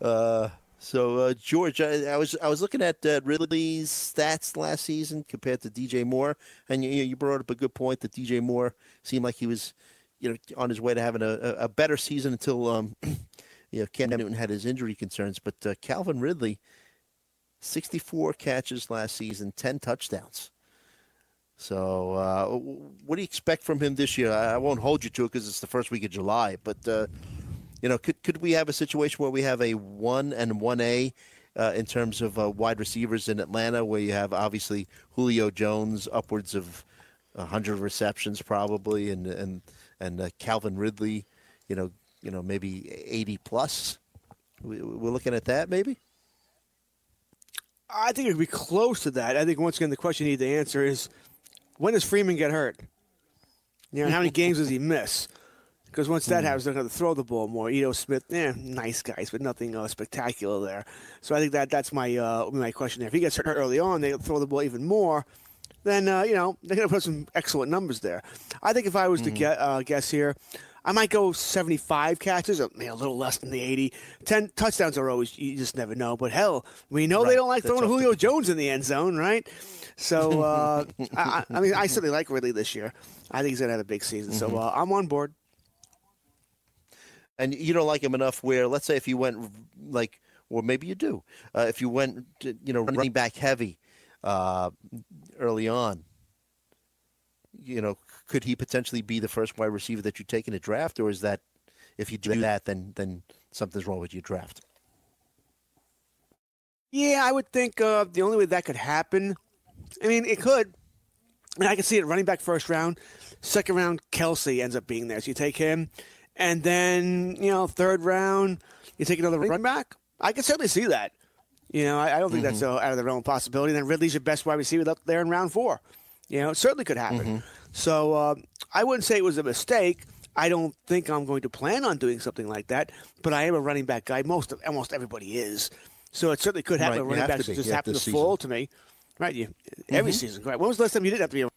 Uh, so, uh, George, I, I was I was looking at uh, Ridley's stats last season compared to DJ Moore, and you, you brought up a good point that DJ Moore seemed like he was, you know, on his way to having a, a better season until um, you know, Cam Newton had his injury concerns, but uh, Calvin Ridley, 64 catches last season, 10 touchdowns. So, uh, what do you expect from him this year? I won't hold you to it because it's the first week of July, but uh, you know, could could we have a situation where we have a one and one A uh, in terms of uh, wide receivers in Atlanta, where you have obviously Julio Jones, upwards of 100 receptions probably, and and and uh, Calvin Ridley, you know, you know maybe 80 plus. We, we're looking at that maybe. I think it would be close to that. I think once again the question you need to answer is when does Freeman get hurt? You know, how many games does he miss? Because once that happens, they're going to throw the ball more. Ito Smith, eh, nice guys, but nothing uh, spectacular there. So I think that that's my uh, my question there. If he gets hurt early on, they throw the ball even more. Then uh, you know they're going to put some excellent numbers there. I think if I was to get uh, guess here, I might go 75 catches, a little less than the 80. 10 touchdowns are always, you just never know. But hell, we know they don't like That's throwing Julio Jones in the end zone, right? So, uh, I, I mean, I certainly like Ridley this year. I think he's going to have a big season. So uh, I'm on board. and you don't like him enough where let's say if you went like or maybe you do uh, if you went to, you know running back heavy uh, early on you know could he potentially be the first wide receiver that you take in a draft or is that if you do that then then something's wrong with your draft Yeah, I would think uh, the only way that could happen, I mean, it could. I mean, I can see it running back first round, second round, Kelce ends up being there. So you take him, and then you know third round, you take another running back. I can certainly see that. You know, I, I don't think that's uh, out of the realm of possibility. then Ridley's your best wide receiver up there in round four. You know, it certainly could happen. So uh, I wouldn't say it was a mistake. I don't think I'm going to plan on doing something like that. But I am a running back guy. Most of almost everybody is. So it certainly could happen. Right, running back just yeah, happened to this fall to me. right? You every season, right? When was the last time you didn't have to be? A...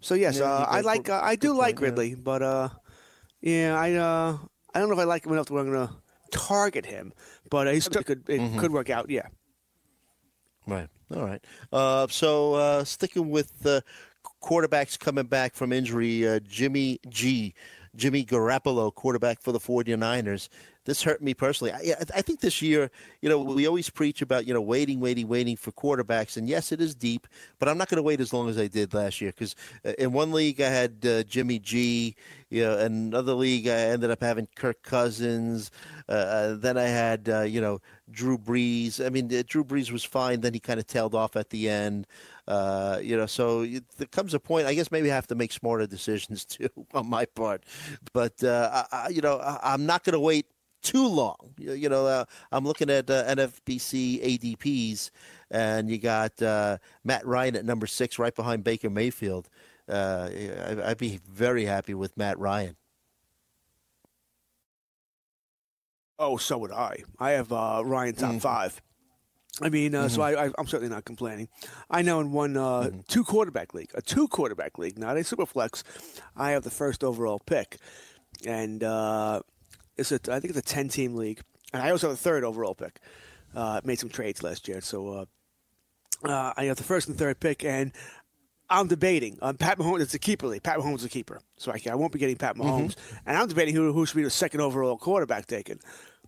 So yes, Yeah, uh, I like uh, I do like point, yeah. Ridley, but uh, yeah, I uh, I don't know if I like him enough to where I'm going to target him, but uh, it could it Mm-hmm. could work out. Yeah. Right. All right. Uh, so uh, sticking with uh, quarterbacks coming back from injury, uh, Jimmy G, Jimmy Garoppolo, quarterback for the 49ers. This hurt me personally. I, I- think this year, you know, we always preach about, you know, waiting, waiting, waiting for quarterbacks. And yes, it is deep, but I'm not going to wait as long as I did last year because in one league I had uh, Jimmy G, you know, another league I ended up having Kirk Cousins. Uh, Uh, then I had, uh, you know, Drew Brees. I mean, Drew Brees was fine. Then he kind of tailed off at the end. Uh, you know, so it, there comes a point. I guess maybe I have to make smarter decisions too on my part. But uh, I, I, you know, I, I'm not going to wait too long. You, you know, uh, I'm looking at uh, NFBC ADPs, and you got uh, Matt Ryan at number six, right behind Baker Mayfield. Uh, I, I'd be very happy with Matt Ryan. Oh, so would I. I have uh, Ryan top Mm-hmm. five. I mean, uh, so I, I'm certainly not complaining. I know in one uh, Mm-hmm. two quarterback league, a two quarterback league, not a super flex, I have the first overall pick, and uh, it's a I think it's a ten team league, and I also have the third overall pick. Uh, made some trades last year, so uh, uh, I have the first and third pick, and I'm debating. Um, Pat Mahomes, is a keeper league. Pat Mahomes is a keeper, so I, I won't be getting Pat Mahomes, and I'm debating who, who should be the second overall quarterback taken.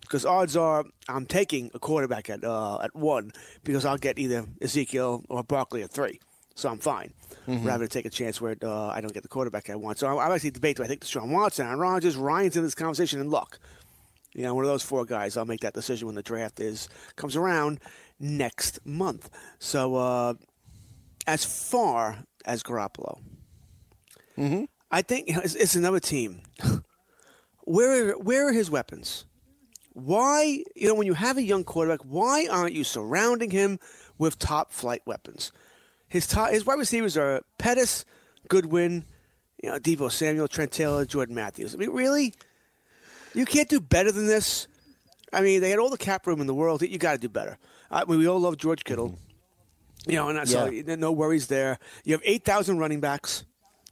Because odds are I'm taking a quarterback at uh, at one because I'll get either Ezekiel or Barkley at three, so I'm fine. Rather than take a chance where uh, I don't get the quarterback I want. So I'm, I'm actually debating. I think Deshaun Watson, Aaron Rodgers, Ryan's in this conversation, and Luck. You know, one of those four guys. I'll make that decision when the draft is comes around next month. So uh, as far as Garoppolo, I think you know, it's, it's another team. where are, where are his weapons? Why, you know, when you have a young quarterback, why aren't you surrounding him with top flight weapons? His top, his wide receivers are Pettis, Goodwin, you know, Deebo Samuel, Trent Taylor, Jordan Matthews. I mean, really, you can't do better than this. I mean, they had all the cap room in the world. You got to do better. I mean, we all love George Kittle. You know, and that's Yeah. all, no worries there. You have eight thousand running backs.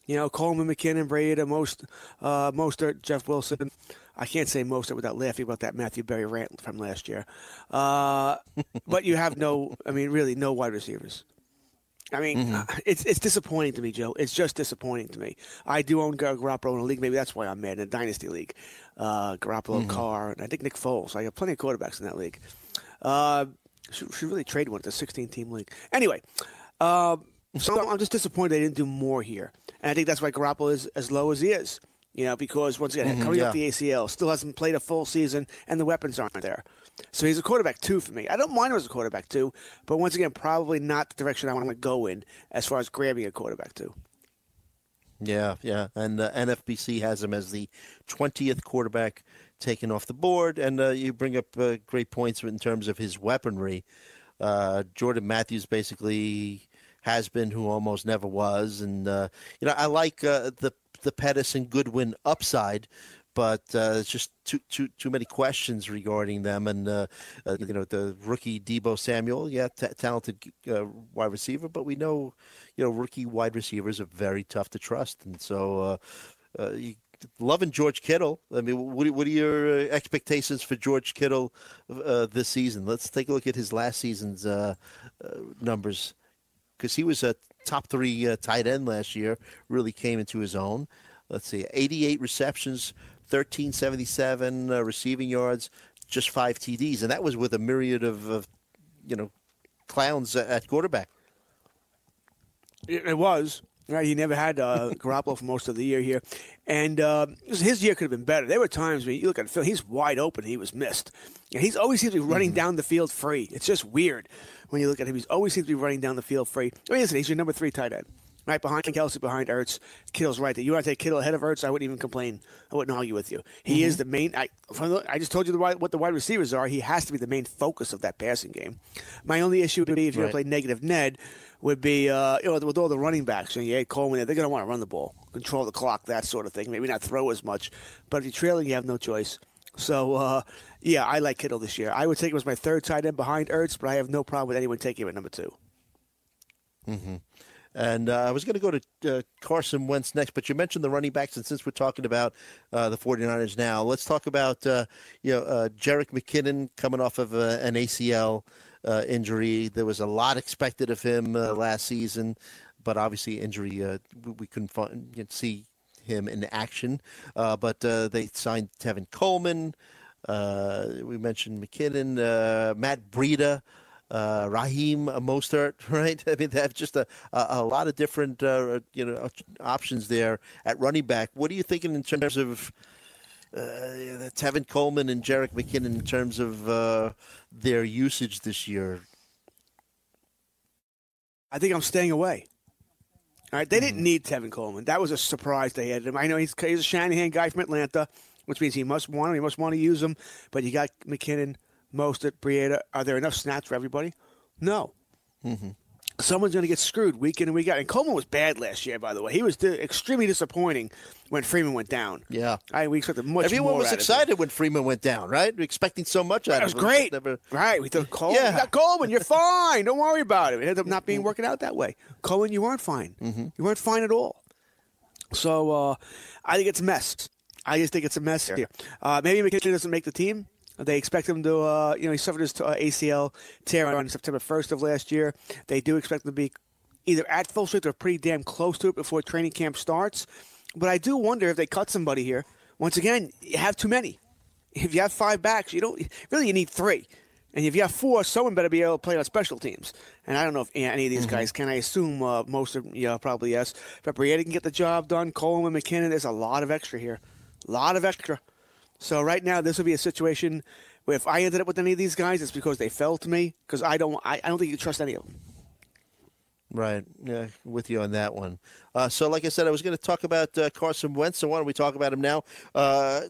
You know, Coleman, McKinnon, Breida, most, uh, Mostert, Jeff Wilson. I can't say Mostert without laughing about that Matthew Berry rant from last year. Uh, but you have no, I mean, really, no wide receivers. I mean, uh, it's it's disappointing to me, Joe. It's just disappointing to me. I do own Gar- Garoppolo in a league. Maybe that's why I'm mad in a dynasty league. Uh, Garoppolo, Carr, and I think Nick Foles. I have plenty of quarterbacks in that league. Uh, should, should really trade one. It's a 16 team league. Anyway, uh, so I'm just disappointed they didn't do more here, and I think that's why Garoppolo is as low as he is. You know, because once again, coming off the ACL, still hasn't played a full season, and the weapons aren't there. So he's a quarterback two for me. I don't mind him as a quarterback two, but once again, probably not the direction I want to go in as far as grabbing a quarterback two. Yeah, yeah, and uh, NFBC has him as the twentieth quarterback taken off the board, and uh, you bring up uh, great points in terms of his weaponry. Uh, Jordan Matthews basically has been who almost never was, and uh, you know I like uh, the the Pettis and Goodwin upside, but uh, it's just too too too many questions regarding them. And uh, uh, you know the rookie Deebo Samuel, yeah, t- talented uh, wide receiver, but we know you know rookie wide receivers are very tough to trust, and so. Uh, uh, you, Loving George Kittle. I mean, what, what are your expectations for George Kittle this season? Let's take a look at his last season's numbers because he was a top three uh, tight end last year. Really came into his own. Let's see, 88 receptions, 1377 uh, receiving yards, just five TDs, and that was with a myriad of, of you know clowns at quarterback. It, it was. Right, he never had uh, Garoppolo for most of the year here, and uh, his year could have been better. There were times when you look at Phil; he's wide open, he was missed. And he's always seems to be running down the field free. It's just weird when you look at him. He's always seems to be running down the field free. I mean, listen, he's your number three tight end, right behind Kelce, behind Ertz. Kittle's right there. You want to take Kittle ahead of Ertz? I wouldn't even complain. I wouldn't argue with you. He is the main. I, from the, I just told you the, what the wide receivers are. He has to be the main focus of that passing game. My only issue would be if you're Right. going to play negative Ned would be uh, you know with all the running backs and you had Coleman there, they're going to want to run the ball, control the clock, that sort of thing. Maybe not throw as much, but if you're trailing, you have no choice. So uh, Yeah, I like Kittle this year. I would take him as my third tight end behind Ertz, but I have no problem with anyone taking him at number two. And uh, I was going to go to uh, Carson Wentz next, but you mentioned the running backs, and since we're talking about uh, the 49ers now, let's talk about uh, you know uh, Jerick McKinnon coming off of uh, an ACL injury. There was a lot expected of him last season, but obviously injury we- couldn't find, see him in action. But they signed Tevin Coleman. Uh, we mentioned McKinnon, uh, Matt Breida uh, Raheem Mostert, right? I mean, they have just a, a, a lot of different, uh, you know, options there at running back. What are you thinking in terms of uh, Tevin Coleman and Jerick McKinnon in terms of uh, their usage this year? I think I'm staying away. All right, they didn't need Tevin Coleman. That was a surprise they had him. I know he's, he's a Shanahan guy from Atlanta, which means he must want him. He must want to use him. But you got McKinnon, Mostert, Breida. Are there enough snaps for everybody? No. Mm-hmm. Someone's going to get screwed week in and week out. And Coleman was bad last year, by the way. He was di- extremely disappointing when Freeman went down. Yeah. I we expected much Everyone was excited when Freeman went down, right? We're Expecting so much out That of was great. Never- Right. We thought Coleman, Yeah. you got Coleman, you're fine. Don't worry about it. It ended up not being mm-hmm. working out that way. Coleman, you weren't fine. Mm-hmm. You weren't fine at all. So uh, I think it's a mess. I just think it's a mess here. Uh, maybe McKinnon doesn't make the team. They expect him to, uh, you know, he suffered his uh, ACL tear on September 1st of last year. They do expect him to be either at full strength or pretty damn close to it before training camp starts. But I do wonder if they cut somebody here. Once again, you have too many. If you have five backs, you don't really you need three. And if you have four, someone better be able to play on special teams. And I don't know if any of these guys can. I assume uh, most of yeah, probably yes. But Breida can get the job done. Coleman, McKinnon, there's a lot of extra here, lot of extra. So right now, this would be a situation where if I ended up with any of these guys, it's because they fell to me. Because I don't, I, I don't think you trust any of them. Right. Yeah, with you on that one. Uh, so, like I said, I was going to talk about uh, Carson Wentz. So, why don't we talk about him now? Uh,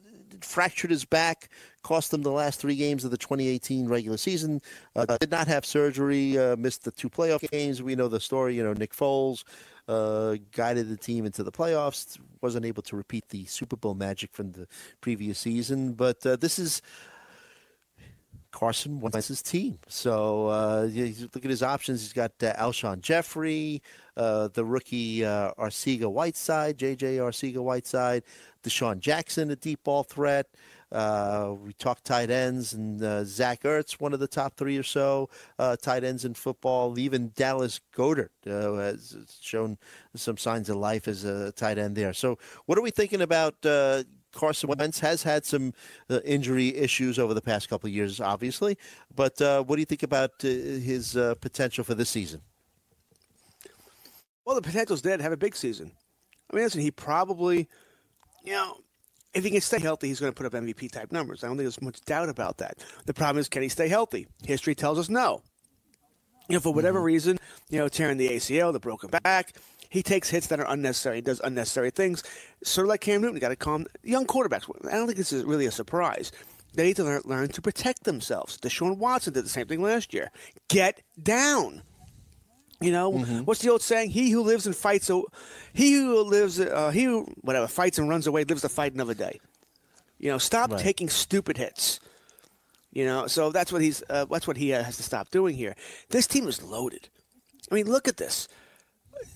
fractured his back, cost him the last three games of the 2018 regular season. Uh, did not have surgery, uh, missed the two playoff games. We know the story. You know, Nick Foles uh, guided the team into the playoffs, wasn't able to repeat the Super Bowl magic from the previous season. But uh, this is Carson Wentz's team. So uh, look at his options. He's got uh, Alshon Jeffery, uh, the rookie uh, Arcega Whiteside, J.J. Arcega Whiteside, DeSean Jackson, a deep ball threat. Uh, we talked tight ends and uh, Zach Ertz, one of the top three or so uh, tight ends in football. Even Dallas Goedert uh, has shown some signs of life as a tight end there. So, what are we thinking about uh, Carson Wentz has had some uh, injury issues over the past couple of years, obviously. But what do you think about his potential for this season? Well, the potential's there to have a big season. I mean, listen, he probably, you know, if he can stay healthy, he's going to put up MVP type numbers. I don't think there's much doubt about that. The problem is, can he stay healthy? History tells us no. You know, for whatever mm-hmm. reason, you know, tearing the ACL, the broken back, he takes hits that are unnecessary. He does unnecessary things. Sort of like Cam Newton, you got to calm young quarterbacks. I don't think this is really a surprise. They need to learn, learn to protect themselves. Deshaun Watson did the same thing last year. Get down. You know what's the old saying? He who lives and fights, a- he who lives, uh, he who whatever fights and runs away lives to fight another day. You know, stop Right. taking stupid hits. You know, so that's what he's uh, that's what he uh, has to stop doing here. This team is loaded. I mean, look at this: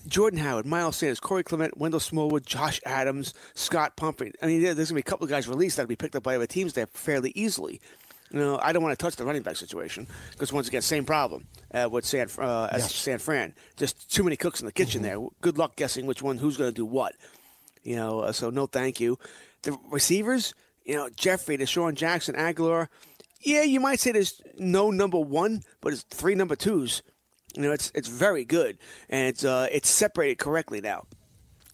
Jordan Howard, Miles Sanders, Corey Clement, Wendell Smallwood, Josh Adams, Scott Pumphrey. I mean, there's gonna be a couple of guys released that'll be picked up by other teams there fairly easily. You know, I don't want to touch the running back situation because once again, same problem uh, with San uh, as San Fran. Just too many cooks in the kitchen there. Good luck guessing which one who's going to do what. You know, uh, so no thank you. The receivers, you know, Jeffery, DeSean Jackson, Agholor. Yeah, you might say there's no number one, but it's three number twos. You know, it's it's very good, and it's uh, it's separated correctly now.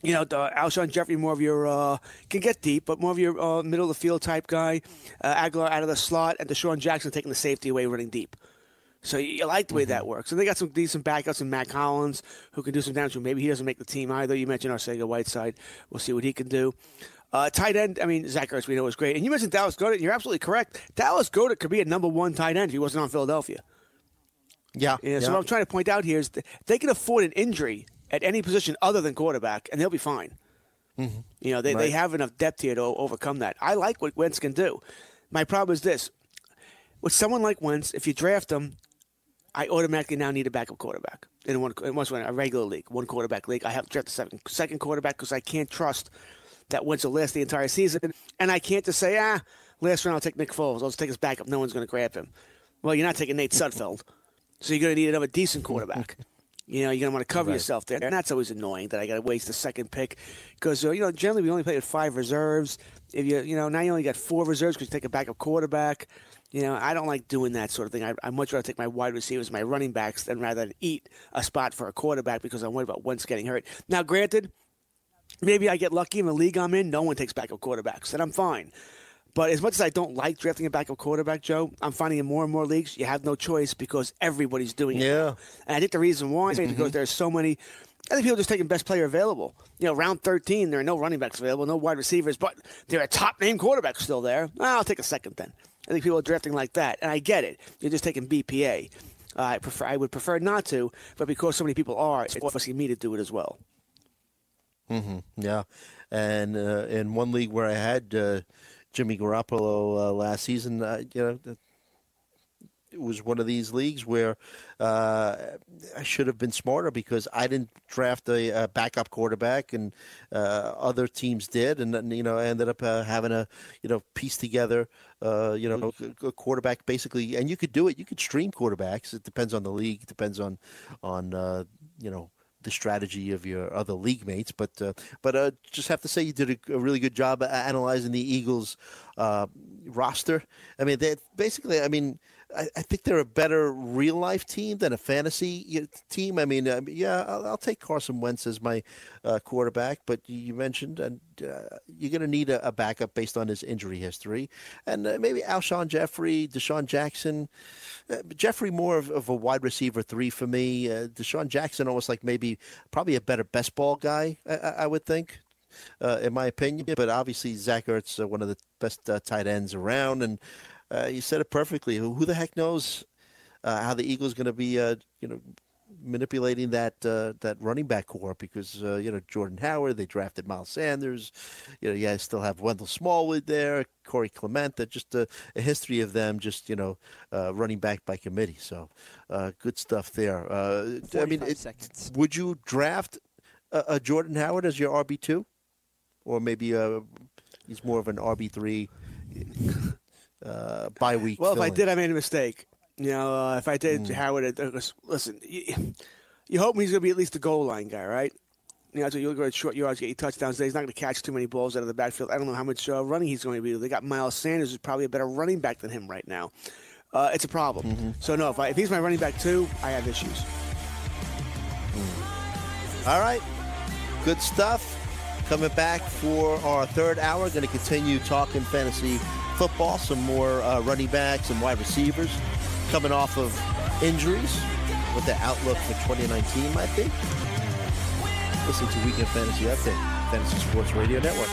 You know, the Alshon Jeffery more of your uh, can get deep, but more of your uh, middle of the field type guy. Uh, Agholor out of the slot, and DeSean Jackson taking the safety away, running deep. So you, you like the way that works. And they got some decent backups in Mack Hollins who can do some damage. Maybe he doesn't make the team either. You mentioned Arcega Whiteside. We'll see what he can do. Uh, tight end, I mean, Zach Ertz, we know is great. And you mentioned Dallas Goedert. You're absolutely correct. Dallas Goedert could be a number one tight end if he wasn't on Philadelphia. Yeah. Yeah, So what I'm trying to point out here is they can afford an injury at any position other than quarterback, and they'll be fine. Mm-hmm. You know, they, they have enough depth here to overcome that. I like what Wentz can do. My problem is this: with someone like Wentz, if you draft him, I automatically now need a backup quarterback in one in one a regular league, one quarterback league. I have to draft the second second quarterback because I can't trust that Wentz will last the entire season, and I can't just say ah last round I'll take Nick Foles, I'll just take his backup. No one's going to grab him. Well, you're not taking Nate Sudfeld, so you're going to need another decent quarterback. You know, you're going to want to cover yourself there. And that's always annoying that I got to waste a second pick because, uh, you know, generally we only play with five reserves. If you, you know, now you only got four reserves because you take a backup quarterback. You know, I don't like doing that sort of thing. I, I much rather take my wide receivers, my running backs, than rather than eat a spot for a quarterback because I'm worried about once getting hurt. Now, granted, maybe I get lucky in the league I'm in. No one takes backup quarterbacks, and I'm fine. But as much as I don't like drafting a backup quarterback, Joe, I'm finding in more and more leagues you have no choice because everybody's doing it. Yeah. And I think the reason why is because there's so many. I think people are just taking best player available. You know, round 13, there are no running backs available, no wide receivers, but there are top name quarterbacks still there. I'll take a second then. I think people are drafting like that, and I get it. You're just taking BPA. Uh, I prefer. I would prefer not to, but because so many people are, it's forcing me to do it as well. Hmm. Yeah, and uh, in one league where I had uh, Jimmy Garoppolo uh, last season, uh, you know, it was one of these leagues where uh, I should have been smarter because I didn't draft a, a backup quarterback, and uh, other teams did, and you know, I ended up uh, having a you know piece together, uh, you know, a, quarterback basically, and you could do it. You could stream quarterbacks. It depends on the league. It depends on on you know the strategy of your other league mates. But uh, but uh, just have to say you did a, a really good job analyzing the Eagles uh, roster. I mean, they basically. I mean. I, I think they're a better real life team than a fantasy team. I mean, uh, yeah, I'll, I'll take Carson Wentz as my uh, quarterback, but you- mentioned and uh, you're going to need a, a backup based on his injury history, and uh, maybe Alshon Jeffery, DeSean Jackson, uh, Jeffery more of, of a wide receiver three for me. Uh, DeSean Jackson almost like maybe probably a better best ball guy, I, I I would think. Uh, in my opinion, but obviously Zach Ertz, uh, one of the best uh, tight ends around, and uh, you said it perfectly. Who, who the heck knows uh, how the Eagles going to be, uh, you know, manipulating that uh, that running back core because uh, you know Jordan Howard, they drafted Miles Sanders, you know, you still have Wendell Smallwood there, Corey Clement. That just a, a history of them just you know uh, running back by committee. So uh, good stuff there. Uh, I mean, it, would you draft a, Jordan Howard as your RB two, or maybe he's more of an RB three? Uh, bye week. Well, if I did, I made a mistake. You know, uh, if I did, Hmm. Howard, was- listen, you, you hope he's going to be at least a goal line guy, right? You know, so you'll go at short yards, get your touchdowns. He's not going to catch too many balls out of the backfield. I don't know how much uh, running he's going to be. They got Miles Sanders, who's probably a better running back than him right now. Uh, it's a problem. Mm-hmm. So no, if, I, if he's my running back too, I have issues. All right. Good stuff. Coming back for our third hour. Going to continue talking fantasy football, some more uh, running backs and wide receivers coming off of injuries with the outlook for 2019, I think. Listen to Weekend Fantasy Update, Fantasy Sports Radio Network.